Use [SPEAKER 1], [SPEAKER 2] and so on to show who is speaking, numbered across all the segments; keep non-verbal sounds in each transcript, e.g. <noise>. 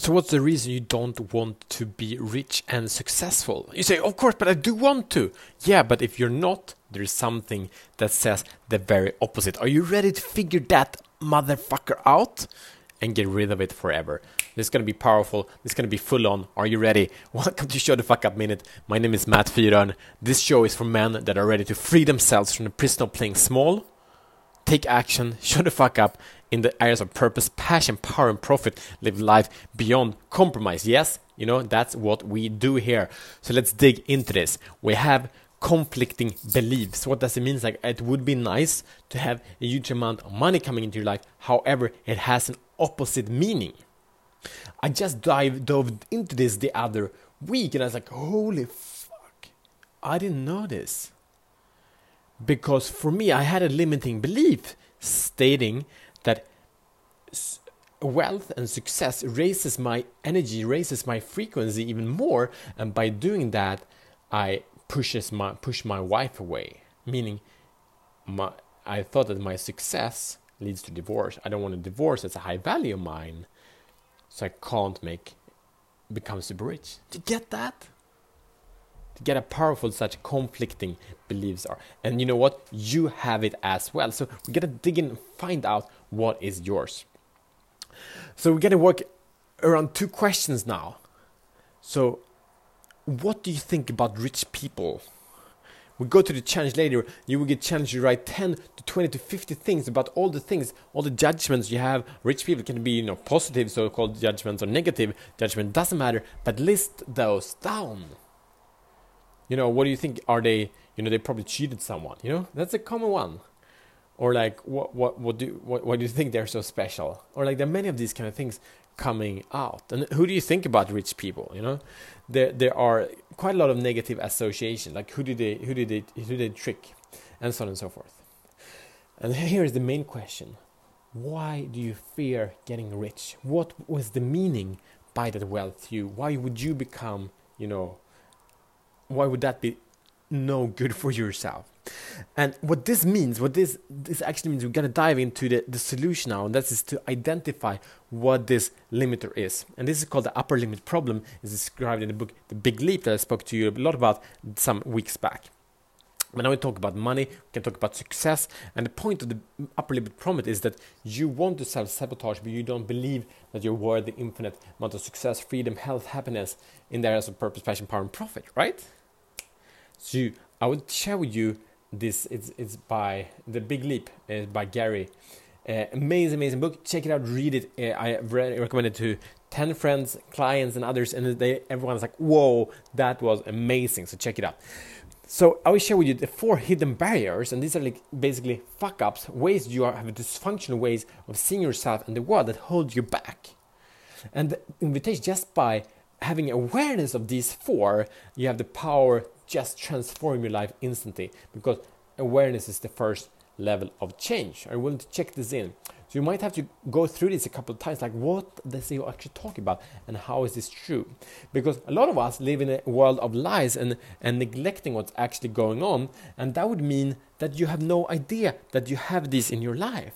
[SPEAKER 1] So, what's the reason you don't want to be rich and successful? You say, Of course, but I do want to. Yeah, but if you're not, there's something that says the very opposite. Are you ready to figure that motherfucker out and get rid of it forever? This is to be powerful. This is to be full on. Are you ready? <laughs> Welcome to Show the Fuck Up Minute. My name is Matt Fyron. This show is for men that are ready to free themselves from the prison of playing small, take action, show the fuck up, in the areas of purpose, passion, power, and profit, live life beyond compromise. Yes, you know, that's what we do here. So let's dig into this. We have conflicting beliefs. What does it mean? It's like it would be nice to have a huge amount of money coming into your life. However, it has an opposite meaning. I just dive dove into this the other week and I was like, holy fuck. I didn't know this. Because for me, I had a limiting belief stating that wealth and success raises my energy, raises my frequency even more, and by doing that, I pushes my push my wife away. Meaning, my I thought that my success leads to divorce. I don't want a divorce; it's a high value of mine, so I can't make become super rich. To get that, to get a powerful such conflicting beliefs are. And you know what? You have it as well. So we gotta dig in and find out what is yours. So we're gonna work around two questions now. So what do you think about rich people? We go to the challenge later. You will get challenged to write 10 to 20 to 50 things about all the things, all the judgments you have. Rich people can be, you know, positive so-called judgments or negative judgment. Doesn't matter, but list those down. You know, what do you think? Are they, you know, they probably cheated someone. You know, that's a common one. Or like, what, what, what do, what, what do you think they're so special? Or like, there are many of these kind of things coming out. And who do you think about rich people? You know, there there are quite a lot of negative association. Like, who do they, who did they, who did they trick, and so on and so forth. And here is the main question: Why do you fear getting rich? What was the meaning by that wealth? You, why would you become, you know, why would that be no good for yourself? And what this means, what this this actually means, we're gonna dive into the, the solution now, and that is to identify what this limiter is. And this is called the upper limit problem, is described in the book The Big Leap that I spoke to you a lot about some weeks back. But now we talk about money, we can talk about success, and the point of the upper limit problem is that you want to self sabotage, but you don't believe that you're worth the infinite amount of success, freedom, health, happiness in the areas of purpose, passion, power, and profit, right? So I would share with you this. It's it's by The Big Leap. It's by Gary. Uh, amazing, amazing book. Check it out. Read it. Uh, I re- recommend it to ten friends, clients, and others, and they everyone's like, "Whoa, that was amazing!" So check it out. So I will share with you the four hidden barriers, and these are like basically fuck ups, ways you are, have dysfunctional ways of seeing yourself and the world that hold you back. And the invitation just by having awareness of these four, you have the power just transform your life instantly because awareness is the first level of change. You willing to check this in? So you might have to go through this a couple of times, like what does he actually talk about and how is this true? Because a lot of us live in a world of lies and, and neglecting what's actually going on, and that would mean that you have no idea that you have this in your life.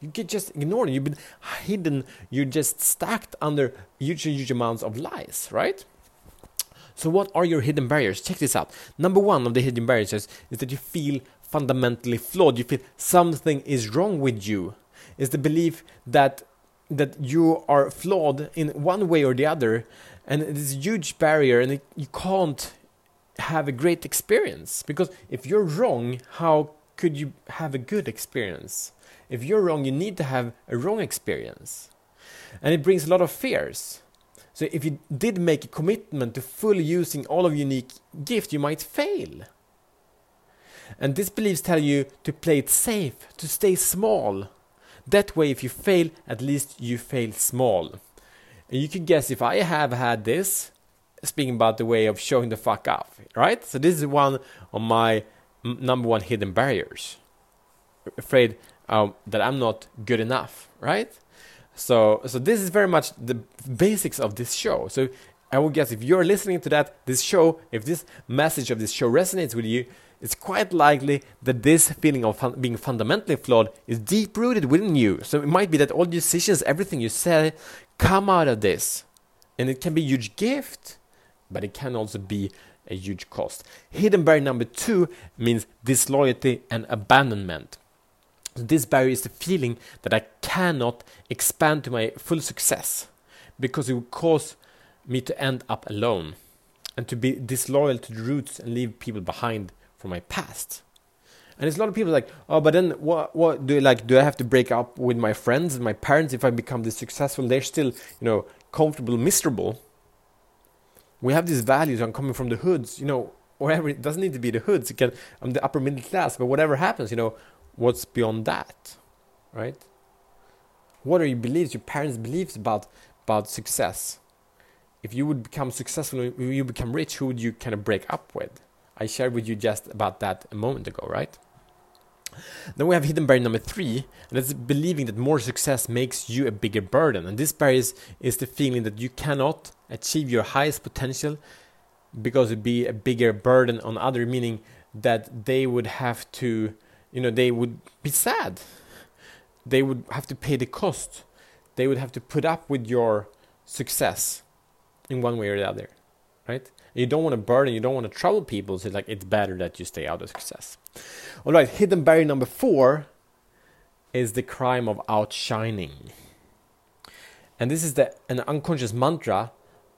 [SPEAKER 1] You get just ignored. You've been hidden. You're just stacked under huge, huge amounts of lies, right? So, what are your hidden barriers? Check this out. Number one of the hidden barriers is, that you feel fundamentally flawed. You feel something is wrong with you. Is the belief that that you are flawed in one way or the other, and it's a huge barrier, and it, you can't have a great experience because if you're wrong, how could you have a good experience? If you're wrong, you need to have a wrong experience, and it brings a lot of fears. So if you did make a commitment to fully using all of unique gift, you might fail. And these beliefs tell you to play it safe, to stay small. That way, if you fail, at least you fail small. And you can guess if I have had this, speaking about the way of showing the fuck up, right? So this is one of my number one hidden barriers. Afraid um, that I'm not good enough, right? So, so this is very much the basics of this show. So, I would guess if you're listening to that, this show, if this message of this show resonates with you, it's quite likely that this feeling of fun- being fundamentally flawed is deep rooted within you. So it might be that all decisions, everything you say, come out of this. And it can be a huge gift, but it can also be a huge cost. Hidden barrier number two means disloyalty and abandonment. So this barrier is the feeling that I cannot expand to my full success because it would cause me to end up alone and to be disloyal to the roots and leave people behind from my past. And there's a lot of people like, oh, but then what? What do like? Do I have to break up with my friends and my parents if I become this successful? They're still, you know, comfortable, miserable. We have these values. I'm coming from the hoods, you know, whatever. It doesn't need to be the hoods. It can. I'm the upper middle class, but whatever happens, you know, what's beyond that, right? What are your beliefs? Your parents' beliefs about about success? If you would become successful, if you become rich, who would you kind of break up with? I shared with you just about that a moment ago, right? Then we have hidden barrier number three, and that's believing that more success makes you a bigger burden. And this barrier is, is the feeling that you cannot achieve your highest potential because it'd be a bigger burden on other, meaning that they would have to, you know, they would be sad. They would have to pay the cost. They would have to put up with your success in one way or the other, right? You don't want to burden, you don't want to trouble people, so like it's better that you stay out of success. All right, hidden barrier number four is the crime of outshining. And this is the an unconscious mantra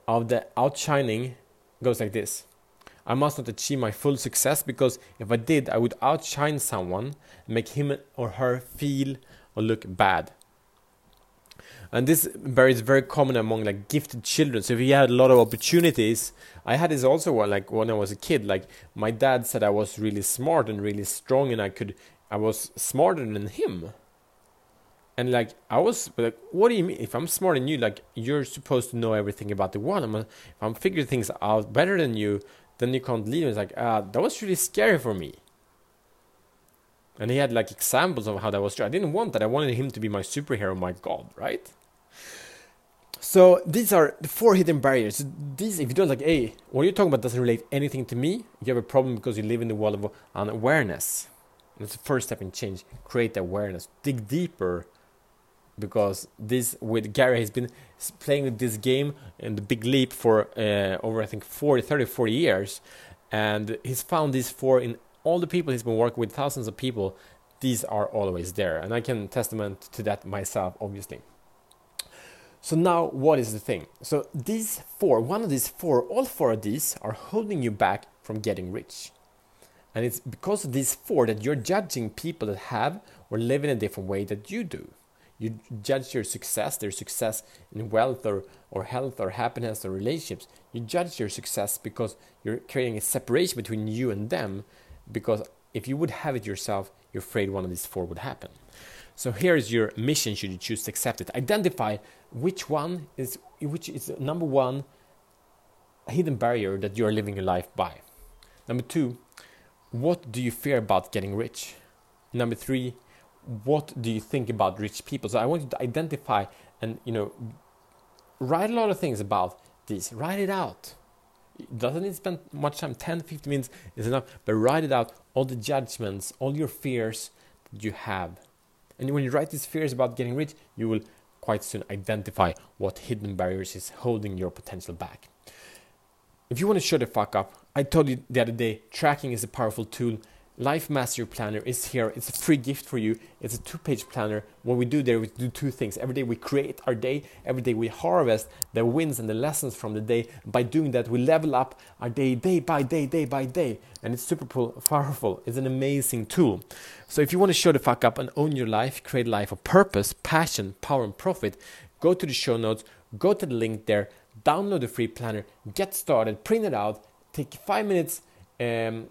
[SPEAKER 1] of the outshining goes like this. I must not achieve my full success because if I did, I would outshine someone make him or her feel or look bad. And this is very common among like gifted children. So if you had a lot of opportunities i had this also like when i was a kid like my dad said i was really smart and really strong and i could i was smarter than him. And like i was like what do you mean? If i'm smarter than you like you're supposed to know everything about the world. I'm if i'm figuring things out better than you then you can't leave. It's like uh, that was really scary for me and he had like examples of how that was true. I didn't want that. I wanted him to be my superhero, my god, right? So these are the four hidden barriers. These, if you don't like, hey, what you're talking about doesn't relate anything to me, you have a problem because you live in the world of unawareness. That's the first step in change. Create awareness. Dig deeper, because this with Gary has been playing with this game and the Big Leap for uh, over I think 40, 30, 40 years, and he's found these four in all the people he's been working with, thousands of people. These are always there, and I can testament to that myself, obviously. So now what is the thing? So these four, one of these four, all four of these are holding you back from getting rich. And it's because of these four that you're judging people that have or live in a different way that you do. You judge your success, their success in wealth or, or health or happiness or relationships. You judge your success because you're creating a separation between you and them. Because if you would have it yourself, you're afraid one of these four would happen. So here is your mission should you choose to accept it. Identify which one is which is number one hidden barrier that you are living your life by. Number two, what do you fear about getting rich? Number three, what do you think about rich people? So I want you to identify and you know write a lot of things about this. Write it out. Doesn't need to spend much time, 10, 15 minutes is enough, but write it out, all the judgments, all your fears that you have. And when you write these fears about getting rich, you will quite soon identify what hidden barriers is holding your potential back. If you want to shut the fuck up, I told you the other day, tracking is a powerful tool Life Mastery Planner is here. It's a free gift for you. It's a two page planner. What we do there, we do two things. Every day we create our day, every day we harvest the wins and the lessons from the day. By doing that, we level up our day, day by day, day by day. And it's super powerful. It's an amazing tool. So if you want to show the fuck up and own your life, create a life of purpose, passion, power, and profit, go to the show notes, go to the link there, download the free planner, get started, print it out, take five minutes. Um,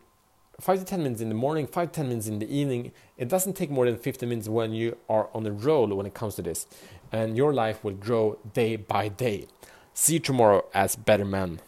[SPEAKER 1] five to 10 minutes in the morning, five to 10 minutes in the evening. It doesn't take more than 15 minutes when you are on a roll when it comes to this. And your life will grow day by day. See you tomorrow as better man.